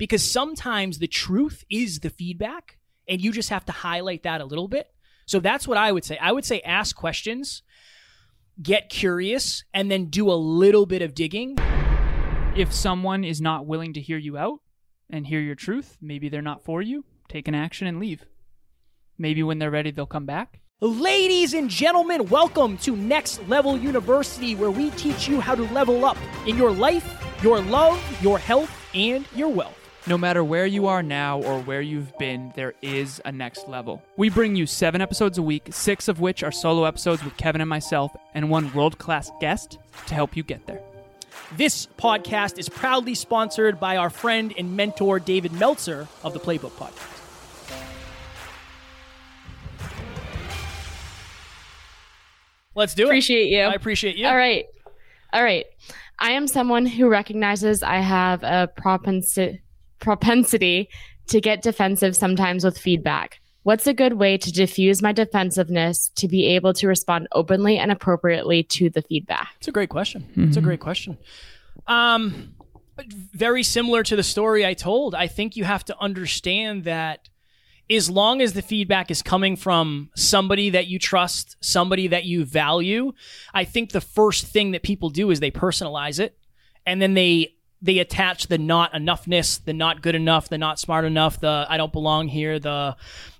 because sometimes the truth is the feedback and you just have to highlight that a little bit. So that's what I would say. I would say ask questions, get curious, and then do a little bit of digging. If someone is not willing to hear you out and hear your truth, maybe they're not for you, take an action and leave. Maybe when they're ready, they'll come back. Ladies and gentlemen, welcome to Next Level University, where we teach you how to level up in your life, your love, your health, and your wealth. No matter where you are now or where you've been, there is a next level. We bring you seven episodes a week, six of which are solo episodes with Kevin and myself, and one world class guest to help you get there. This podcast is proudly sponsored by our friend and mentor, David Meltzer of the Playbook Podcast. Let's do it. Appreciate you. I appreciate you. All right. All right. I am someone who recognizes I have a propensi- propensity to get defensive sometimes with feedback. What's a good way to diffuse my defensiveness to be able to respond openly and appropriately to the feedback? It's a great question. It's a great question. Um, very similar to the story I told. I think you have to understand that as long as the feedback is coming from somebody that you trust, somebody that you value, I think the first thing that people do is they personalize it, and then they they attach the not enoughness, the not good enough, the not smart enough, the I don't belong here, the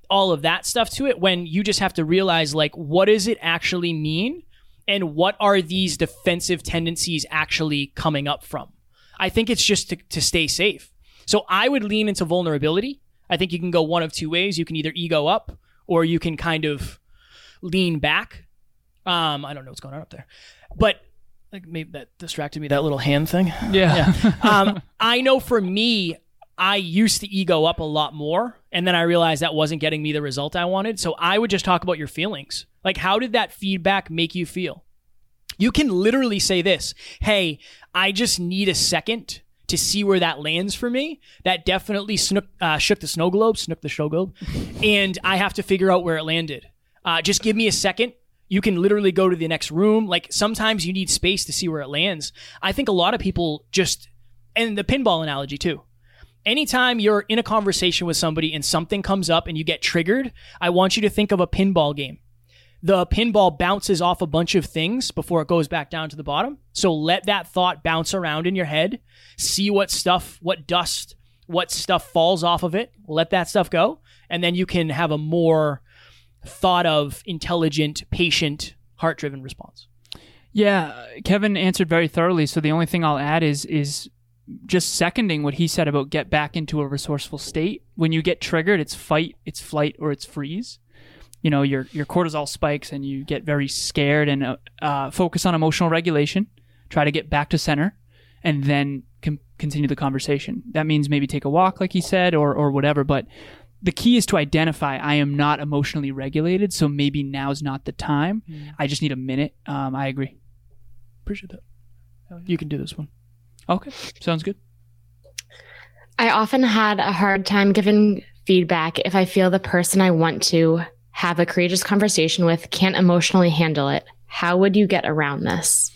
all of that stuff to it when you just have to realize like what does it actually mean? And what are these defensive tendencies actually coming up from? I think it's just to, to stay safe. So i would lean into vulnerability. I think you can go one of two ways. You can either ego up or you can kind of lean back. Um i don't know what's going on up there. But like maybe that distracted me that little hand thing Yeah. um, I know for me, I used to ego up a lot more, and then I realized that wasn't getting me the result I wanted. So I would just talk about your feelings. Like, how did that feedback make you feel? You can literally say this Hey, I just need a second to see where that lands for me. That definitely snook, uh, shook the snow globe, snook the snow globe, and I have to figure out where it landed. Uh, just give me a second. You can literally go to the next room. Like sometimes you need space to see where it lands. I think a lot of people just, and the pinball analogy too. Anytime you're in a conversation with somebody and something comes up and you get triggered, I want you to think of a pinball game the pinball bounces off a bunch of things before it goes back down to the bottom. So let that thought bounce around in your head. See what stuff, what dust, what stuff falls off of it. Let that stuff go. And then you can have a more thought of, intelligent, patient, heart driven response. Yeah, Kevin answered very thoroughly. So the only thing I'll add is is just seconding what he said about get back into a resourceful state. When you get triggered, it's fight, it's flight, or it's freeze. You know, your your cortisol spikes and you get very scared and uh, uh, focus on emotional regulation. Try to get back to center, and then com- continue the conversation. That means maybe take a walk, like he said, or or whatever. But the key is to identify I am not emotionally regulated, so maybe now's not the time. I just need a minute. Um, I agree. Appreciate that. You can do this one. Okay, sounds good. I often had a hard time giving feedback if I feel the person I want to have a courageous conversation with can't emotionally handle it. How would you get around this?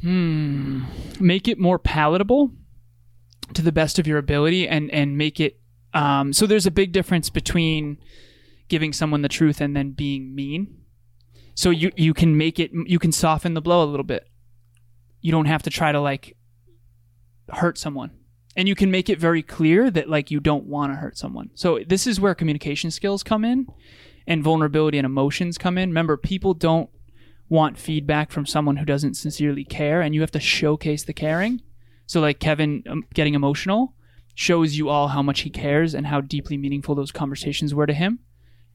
Hmm. Make it more palatable to the best of your ability, and and make it. Um, so there's a big difference between giving someone the truth and then being mean. So you you can make it. You can soften the blow a little bit. You don't have to try to like hurt someone. And you can make it very clear that like you don't want to hurt someone. So this is where communication skills come in and vulnerability and emotions come in. Remember, people don't want feedback from someone who doesn't sincerely care, and you have to showcase the caring. So, like Kevin um, getting emotional shows you all how much he cares and how deeply meaningful those conversations were to him.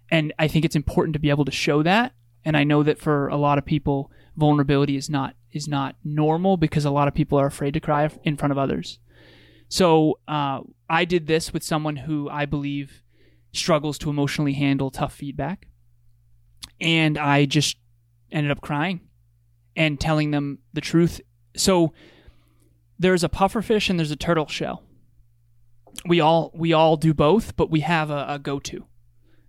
And I think it's important to be able to show that. And I know that for a lot of people, vulnerability is not is not normal because a lot of people are afraid to cry in front of others. So uh, I did this with someone who I believe struggles to emotionally handle tough feedback. And I just ended up crying and telling them the truth. So there's a pufferfish and there's a turtle shell. We all we all do both, but we have a, a go-to.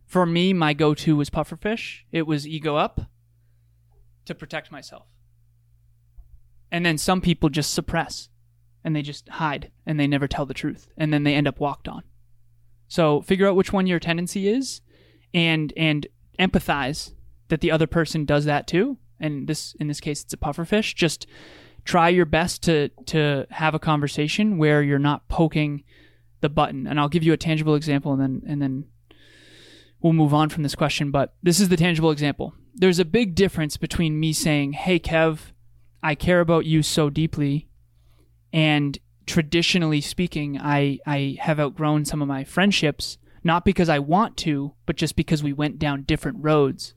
For me, my go-to was pufferfish. It was ego up to protect myself. And then some people just suppress and they just hide and they never tell the truth and then they end up walked on. So figure out which one your tendency is and and empathize that the other person does that too. And this in this case it's a pufferfish. Just try your best to to have a conversation where you're not poking the button. And I'll give you a tangible example and then and then we'll move on from this question, but this is the tangible example. There's a big difference between me saying, "Hey Kev, I care about you so deeply," and traditionally speaking, I I have outgrown some of my friendships not because I want to, but just because we went down different roads.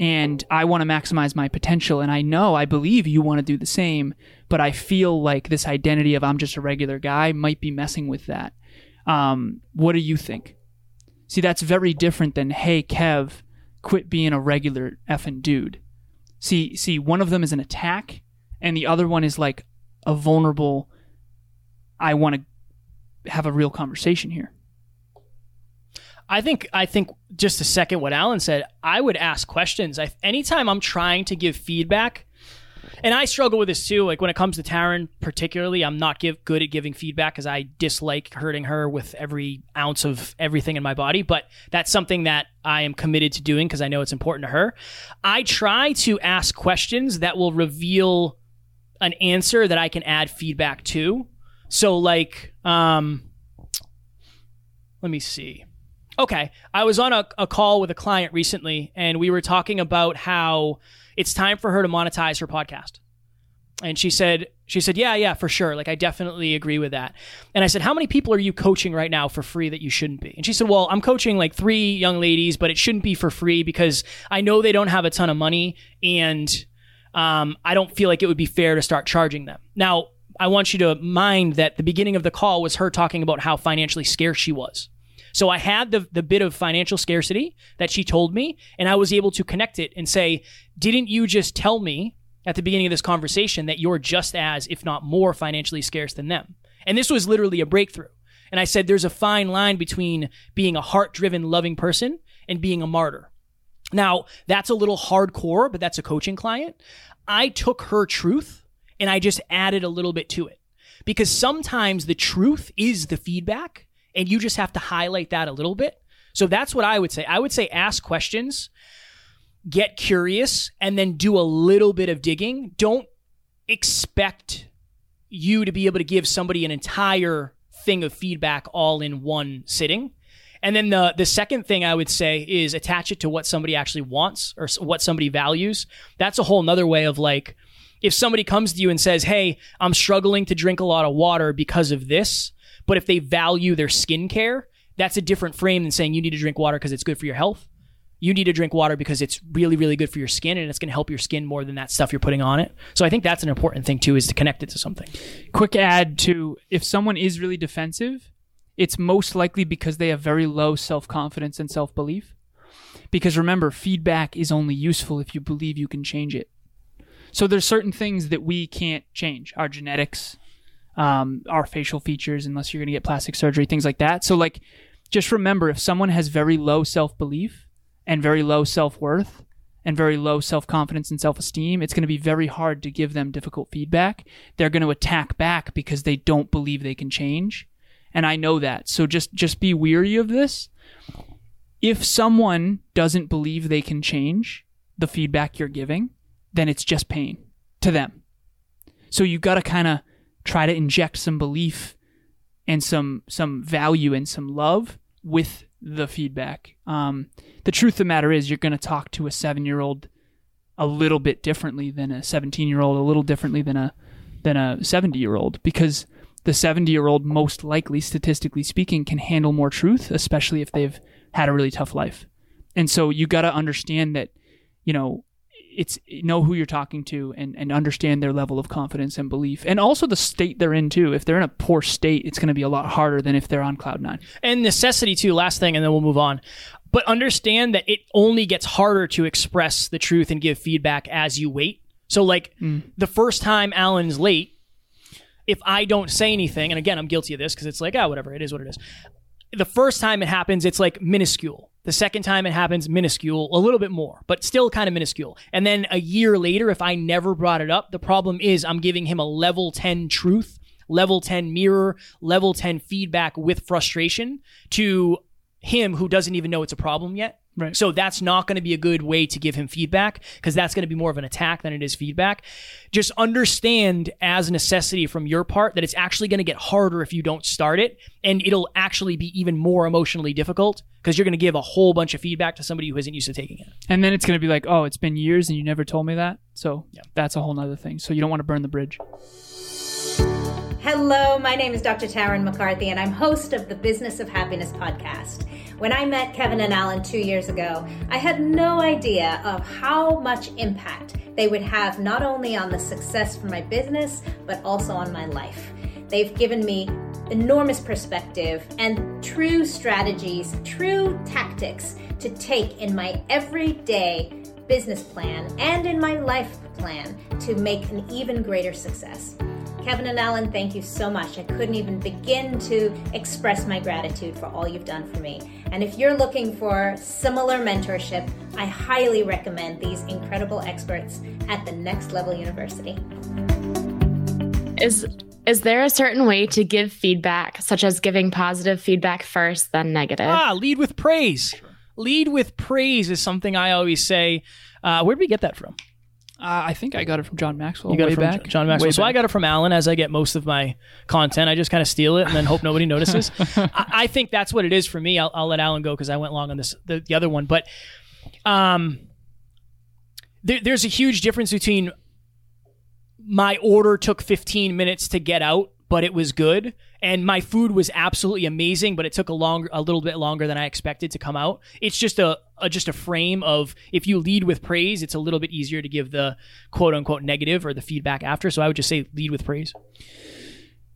And I want to maximize my potential. And I know, I believe you want to do the same, but I feel like this identity of I'm just a regular guy might be messing with that. Um, what do you think? See, that's very different than, hey, Kev, quit being a regular effing dude. See, see, one of them is an attack, and the other one is like a vulnerable, I want to have a real conversation here. I think I think just a second what Alan said. I would ask questions. I, anytime I'm trying to give feedback, and I struggle with this too. Like when it comes to Taryn, particularly, I'm not give, good at giving feedback because I dislike hurting her with every ounce of everything in my body. But that's something that I am committed to doing because I know it's important to her. I try to ask questions that will reveal an answer that I can add feedback to. So, like, um, let me see. Okay. I was on a, a call with a client recently, and we were talking about how it's time for her to monetize her podcast. And she said, she said, yeah, yeah, for sure. Like, I definitely agree with that. And I said, how many people are you coaching right now for free that you shouldn't be? And she said, well, I'm coaching like three young ladies, but it shouldn't be for free because I know they don't have a ton of money and um, I don't feel like it would be fair to start charging them. Now, I want you to mind that the beginning of the call was her talking about how financially scarce she was. So I had the, the bit of financial scarcity that she told me, and I was able to connect it and say, didn't you just tell me at the beginning of this conversation that you're just as, if not more, financially scarce than them? And this was literally a breakthrough. And I said, there's a fine line between being a heart driven, loving person and being a martyr. Now, that's a little hardcore, but that's a coaching client. I took her truth and I just added a little bit to it because sometimes the truth is the feedback and you just have to highlight that a little bit. So that's what I would say. I would say ask questions, get curious, and then do a little bit of digging. Don't expect you to be able to give somebody an entire thing of feedback all in one sitting. And then the the second thing I would say is attach it to what somebody actually wants or what somebody values. That's a whole nother way of like if somebody comes to you and says, "Hey, I'm struggling to drink a lot of water because of this," But if they value their skincare, that's a different frame than saying you need to drink water because it's good for your health. You need to drink water because it's really, really good for your skin and it's going to help your skin more than that stuff you're putting on it. So I think that's an important thing too, is to connect it to something. Quick add to if someone is really defensive, it's most likely because they have very low self confidence and self belief. Because remember, feedback is only useful if you believe you can change it. So there's certain things that we can't change. Our genetics, um, our facial features unless you're going to get plastic surgery, things like that. So, like, just remember if someone has very low self belief and very low self worth and very low self confidence and self esteem, it's going to be very hard to give them difficult feedback. They're going to attack back because they don't believe they can change. And I know that. So just just be weary of this. If someone doesn't believe they can change the feedback you're giving, then it's just pain to them. So you've got to kind of try to inject some belief and some some value and some love with the feedback. Um, the truth of the matter is, you're going to talk to a seven year old a little bit differently than a 17 year old, a little differently than a than a 70 year old, because the 70 year old, most likely, statistically speaking, can handle more truth, especially if they've had a really tough life. And so you got to understand that, you know, it's know who you're talking to and, and understand their level of confidence and belief and also the state they're in too. If they're in a poor state it's going to be a lot harder than if they're on cloud nine. And necessity too last thing and then we'll move on. But understand that it only gets harder to express the truth and give feedback as you wait. So like mm. the first time alan's late if i don't say anything and again i'm guilty of this because it's like ah oh, whatever it is what it is. The first time it happens it's like minuscule the second time it happens, minuscule, a little bit more, but still kind of minuscule. And then a year later, if I never brought it up, the problem is I'm giving him a level 10 truth level 10 mirror, level 10 feedback with frustration to him who doesn't even know it's a problem yet. Right. So that's not going to be a good way to give him feedback because that's going to be more of an attack than it is feedback. Just understand as a necessity from your part that it's actually going to get harder if you don't start it and it'll actually be even more emotionally difficult because you're going to give a whole bunch of feedback to somebody who isn't used to taking it. And then it's going to be like, oh, it's been years and you never told me that. So yeah. that's a whole nother thing. So you don't want to burn the bridge. Hello, my name is Dr. Taryn McCarthy, and I'm host of the Business of Happiness podcast. When I met Kevin and Alan two years ago, I had no idea of how much impact they would have not only on the success for my business, but also on my life. They've given me enormous perspective and true strategies, true tactics to take in my everyday business plan and in my life plan to make an even greater success. Kevin and Alan, thank you so much. I couldn't even begin to express my gratitude for all you've done for me. And if you're looking for similar mentorship, I highly recommend these incredible experts at the Next Level University. Is is there a certain way to give feedback, such as giving positive feedback first, then negative? Ah, lead with praise. Lead with praise is something I always say. Uh, where did we get that from? Uh, I think I got it from John Maxwell. You got way it from back. John Maxwell. Way So I got it from Alan as I get most of my content. I just kind of steal it and then hope nobody notices. I, I think that's what it is for me. I'll, I'll let Alan go because I went long on this the, the other one. But um, there, there's a huge difference between my order took 15 minutes to get out, but it was good, and my food was absolutely amazing, but it took a long, a little bit longer than I expected to come out. It's just a, a just a frame of if you lead with praise, it's a little bit easier to give the quote unquote negative or the feedback after. So I would just say lead with praise.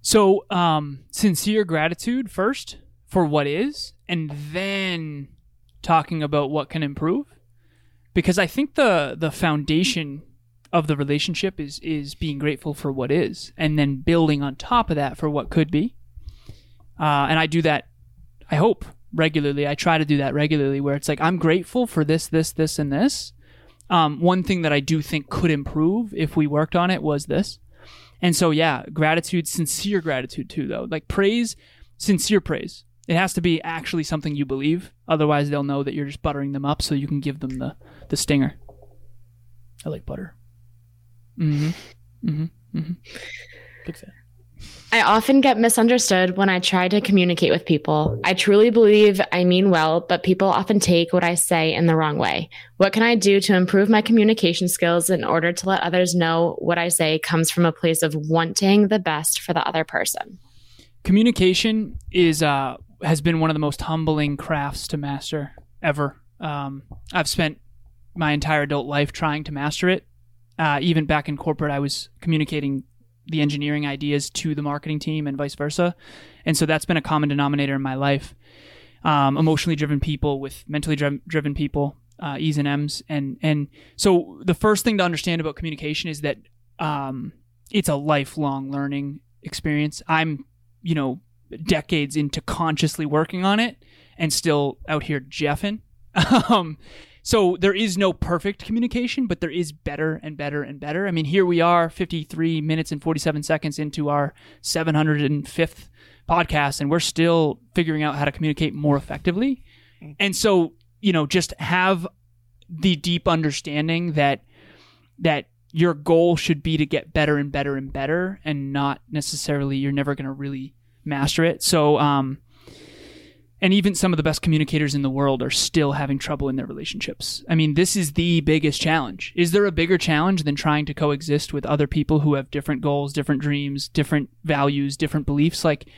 So, um, sincere gratitude first for what is, and then talking about what can improve. Because I think the the foundation of the relationship is is being grateful for what is, and then building on top of that for what could be. Uh, and I do that. I hope regularly. I try to do that regularly, where it's like I'm grateful for this, this, this, and this. Um, one thing that I do think could improve if we worked on it was this. And so, yeah, gratitude, sincere gratitude too, though. Like praise, sincere praise. It has to be actually something you believe. Otherwise, they'll know that you're just buttering them up so you can give them the, the stinger. I like butter. Mm-hmm. Big fan. I often get misunderstood when I try to communicate with people. I truly believe I mean well, but people often take what I say in the wrong way. What can I do to improve my communication skills in order to let others know what I say comes from a place of wanting the best for the other person? Communication is uh, has been one of the most humbling crafts to master ever. Um, I've spent my entire adult life trying to master it. Uh, even back in corporate, I was communicating the engineering ideas to the marketing team and vice versa. And so that's been a common denominator in my life. Um, emotionally driven people with mentally driv- driven people, uh, E's and M's. And, and so the first thing to understand about communication is that um, it's a lifelong learning experience. I'm, you know, decades into consciously working on it and still out here jeffing. um, so there is no perfect communication, but there is better and better and better. I mean, here we are, 53 minutes and 47 seconds into our 705th podcast, and we're still figuring out how to communicate more effectively. And so, you know, just have the deep understanding that that your goal should be to get better and better and better, and not necessarily you're never going to really master it. So, um, and even some of the best communicators in the world are still having trouble in their relationships. I mean, this is the biggest challenge. Is there a bigger challenge than trying to coexist with other people who have different goals, different dreams, different values, different beliefs? Like,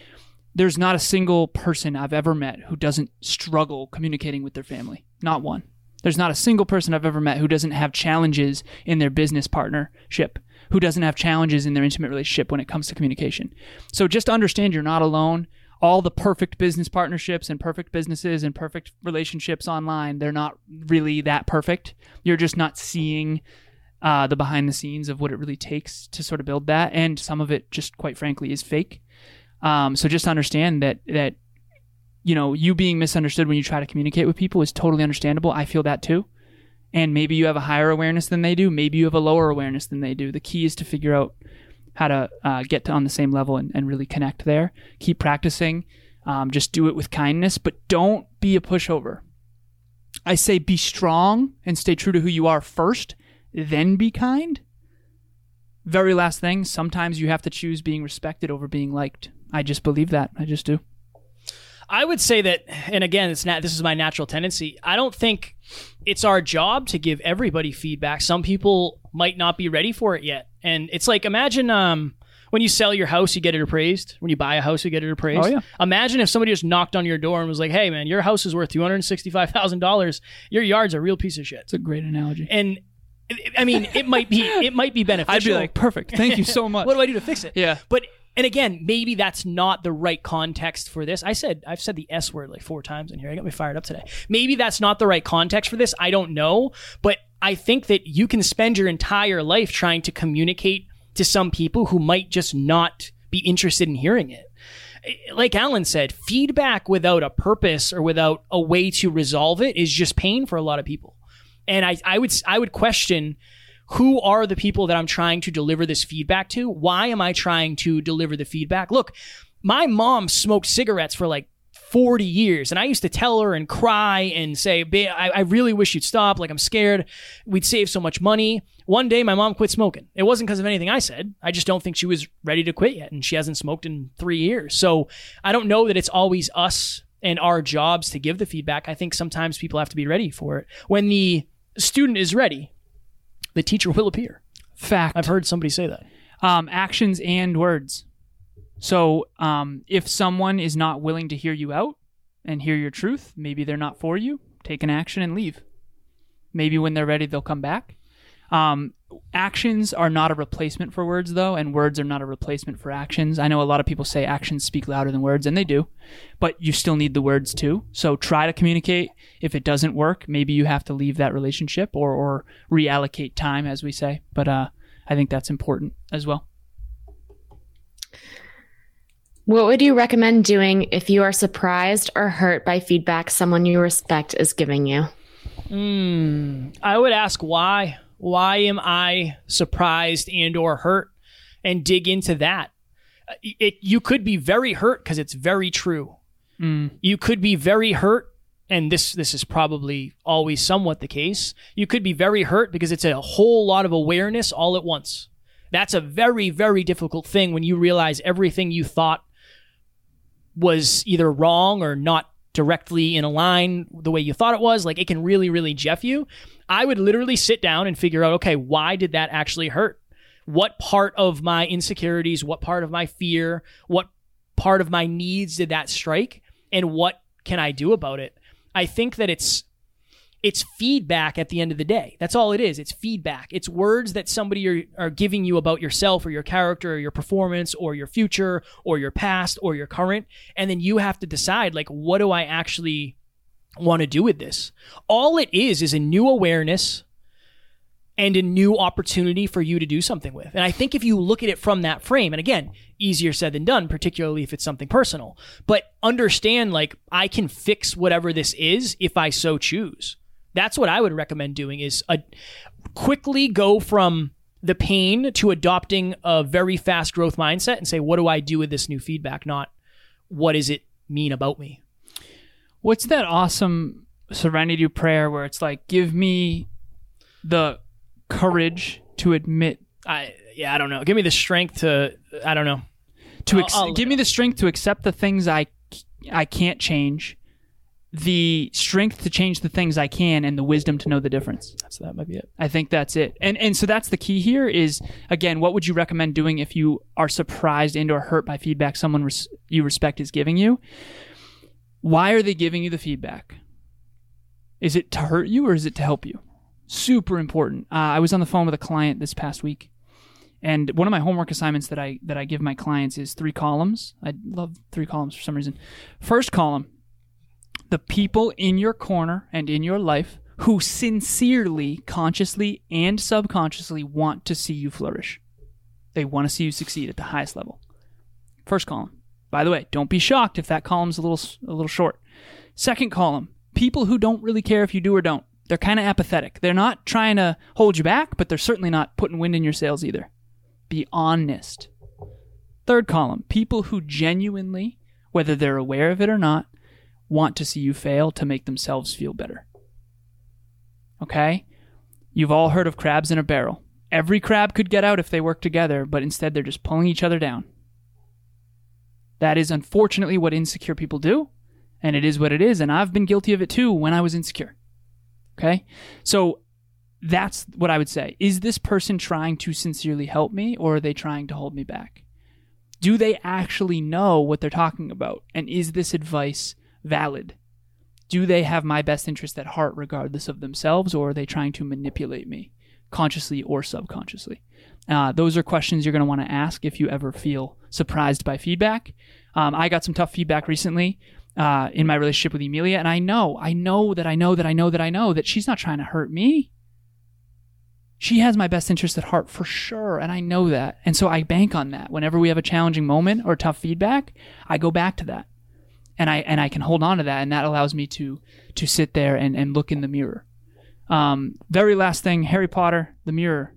there's not a single person I've ever met who doesn't struggle communicating with their family. Not one. There's not a single person I've ever met who doesn't have challenges in their business partnership, who doesn't have challenges in their intimate relationship when it comes to communication. So just understand you're not alone all the perfect business partnerships and perfect businesses and perfect relationships online they're not really that perfect. You're just not seeing uh, the behind the scenes of what it really takes to sort of build that. And some of it just quite frankly is fake. Um, so just understand that that you know you being misunderstood when you try to communicate with people is totally understandable. I feel that too. And maybe you have a higher awareness than they do. Maybe you have a lower awareness than they do. The key is to figure out how to uh, get to on the same level and, and really connect there. Keep practicing. Um, just do it with kindness, but don't be a pushover. I say be strong and stay true to who you are first, then be kind. Very last thing, sometimes you have to choose being respected over being liked. I just believe that. I just do. I would say that, and again, it's not. This is my natural tendency. I don't think it's our job to give everybody feedback. Some people might not be ready for it yet, and it's like imagine um, when you sell your house, you get it appraised. When you buy a house, you get it appraised. Oh, yeah. Imagine if somebody just knocked on your door and was like, "Hey, man, your house is worth two hundred sixty-five thousand dollars. Your yard's a real piece of shit." It's a great analogy. And I mean, it might be it might be beneficial. I'd be like, perfect. Thank you so much. what do I do to fix it? Yeah. But and again, maybe that's not the right context for this. I said I've said the S word like four times in here. I got me fired up today. Maybe that's not the right context for this. I don't know, but I think that you can spend your entire life trying to communicate to some people who might just not be interested in hearing it. Like Alan said, feedback without a purpose or without a way to resolve it is just pain for a lot of people. And I, I would I would question who are the people that I'm trying to deliver this feedback to? Why am I trying to deliver the feedback? Look, my mom smoked cigarettes for like 40 years. And I used to tell her and cry and say, "Ba- I, I really wish you'd stop. Like, I'm scared. We'd save so much money. One day, my mom quit smoking. It wasn't because of anything I said. I just don't think she was ready to quit yet. And she hasn't smoked in three years. So I don't know that it's always us and our jobs to give the feedback. I think sometimes people have to be ready for it. When the student is ready, the teacher will appear. Fact. I've heard somebody say that. um, actions and words. So um, if someone is not willing to hear you out and hear your truth, maybe they're not for you. Take an action and leave. Maybe when they're ready, they'll come back. Um, actions are not a replacement for words, though, and words are not a replacement for actions. I know a lot of people say actions speak louder than words, and they do, but you still need the words too. So try to communicate. If it doesn't work, maybe you have to leave that relationship or, or reallocate time, as we say. But uh, I think that's important as well. What would you recommend doing if you are surprised or hurt by feedback someone you respect is giving you? Hmm. I would ask why. Why am I surprised and or hurt? And dig into that. Uh, it you could be very hurt because it's very true. Hmm. You could be very hurt, and this this is probably always somewhat the case. You could be very hurt because it's a whole lot of awareness all at once. That's a very very difficult thing when you realize everything you thought was either wrong or not directly in a line the way you thought it was like it can really really jeff you. I would literally sit down and figure out okay why did that actually hurt? What part of my insecurities what part of my fear what part of my needs did that strike? And what can i do about it? I think that it's it's feedback at the end of the day. That's all it is. It's feedback. It's words that somebody are, are giving you about yourself or your character or your performance or your future or your past or your current. And then you have to decide, like, what do I actually want to do with this? All it is is a new awareness and a new opportunity for you to do something with. And I think if you look at it from that frame, and again, easier said than done, particularly if it's something personal, but understand like I can fix whatever this is if I so choose. That's what I would recommend doing is a, quickly go from the pain to adopting a very fast growth mindset and say, what do I do with this new feedback? Not what does it mean about me? What's that awesome serenity prayer where it's like, give me the courage to admit I, yeah, I don't know. Give me the strength to, I don't know. to I'll- ex- I'll give me the strength to accept the things I I can't change, the strength to change the things I can, and the wisdom to know the difference. So that might be it. I think that's it. And and so that's the key here is again, what would you recommend doing if you are surprised and or hurt by feedback someone res- you respect is giving you? Why are they giving you the feedback? Is it to hurt you or is it to help you? Super important. Uh, I was on the phone with a client this past week, and one of my homework assignments that I that I give my clients is three columns. I love three columns for some reason. First column, the people in your corner and in your life who sincerely, consciously, and subconsciously want to see you flourish. They want to see you succeed at the highest level. First column. By the way, don't be shocked if that column's a little a little short. Second column, people who don't really care if you do or don't. They're kind of apathetic. They're not trying to hold you back, but they're certainly not putting wind in your sails either. Be honest. Third column people who genuinely, whether they're aware of it or not, want to see you fail to make themselves feel better. Okay? You've all heard of crabs in a barrel. Every crab could get out if they work together, but instead they're just pulling each other down. That is unfortunately what insecure people do, and it is what it is, and I've been guilty of it too when I was insecure. Okay? So that's what I would say. Is this person trying to sincerely help me, or are they trying to hold me back? Do they actually know what they're talking about? And is this advice valid? Do they have my best interest at heart regardless of themselves, or are they trying to manipulate me, consciously or subconsciously? Uh, those are questions you're going to want to ask if you ever feel surprised by feedback. Um, I got some tough feedback recently uh, in my relationship with Emilia, and I know, I know that I know that I know that I know that she's not trying to hurt me. She has my best interest at heart for sure, and I know that. And so I bank on that. Whenever we have a challenging moment or tough feedback, I go back to that. And I and I can hold on to that, and that allows me to to sit there and, and look in the mirror. Um, very last thing, Harry Potter, the mirror.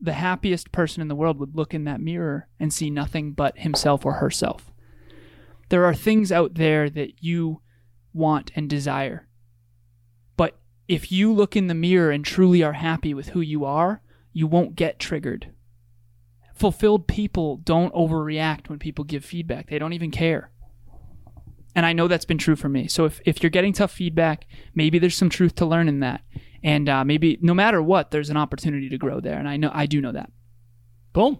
The happiest person in the world would look in that mirror and see nothing but himself or herself. There are things out there that you want and desire. But if you look in the mirror and truly are happy with who you are, you won't get triggered. Fulfilled people don't overreact when people give feedback, they don't even care. And I know that's been true for me. So if, if you're getting tough feedback, maybe there's some truth to learn in that. And uh, maybe no matter what, there's an opportunity to grow there. And I know I do know that. Boom.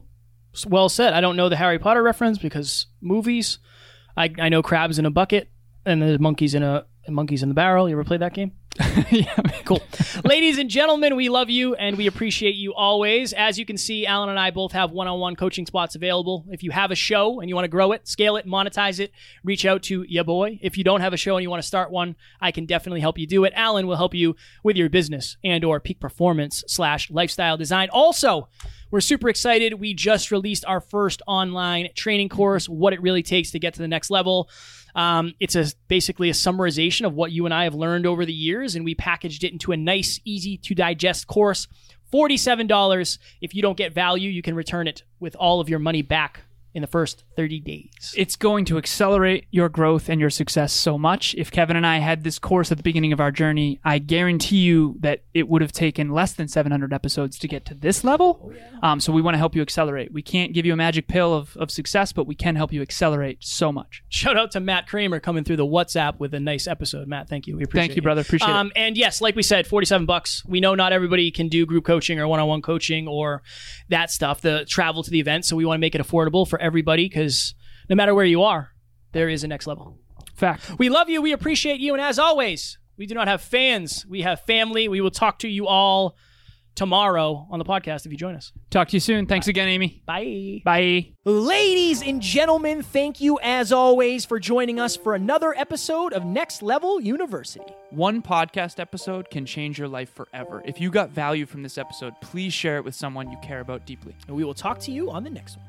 Well said. I don't know the Harry Potter reference because movies. I, I know crabs in a bucket and there's monkeys in a monkeys in the barrel. You ever played that game? yeah. Cool. Ladies and gentlemen, we love you and we appreciate you always. As you can see, Alan and I both have one on one coaching spots available. If you have a show and you want to grow it, scale it, monetize it, reach out to ya boy. If you don't have a show and you want to start one, I can definitely help you do it. Alan will help you with your business and or peak performance slash lifestyle design. Also, we're super excited. We just released our first online training course, what it really takes to get to the next level. Um, it's a basically a summarization of what you and I have learned over the years, and we packaged it into a nice, easy to digest course. $47. If you don't get value, you can return it with all of your money back in the first 30 days. It's going to accelerate your growth and your success so much. If Kevin and I had this course at the beginning of our journey, I guarantee you that it would have taken less than 700 episodes to get to this level. um, so we want to help you accelerate. We can't give you a magic pill of, of success, but we can help you accelerate so much. Shout out to Matt Kramer coming through the WhatsApp with a nice episode. Matt, thank you. We appreciate it. Thank you, brother. Appreciate it. Um, and yes, like we said, 47 bucks. We know not everybody can do group coaching or one-on-one coaching or that stuff, the travel to the event. So we want to make it affordable for everybody because no matter where you are, there is a next level. Fact. We love you. We appreciate you. And as always, we do not have fans. We have family. We will talk to you all tomorrow on the podcast if you join us. Talk to you soon. Thanks again, Amy. Bye. Bye. Ladies and gentlemen, thank you as always for joining us for another episode of Next Level University. One podcast episode can change your life forever. If you got value from this episode, please share it with someone you care about deeply. And we will talk to you on the next one.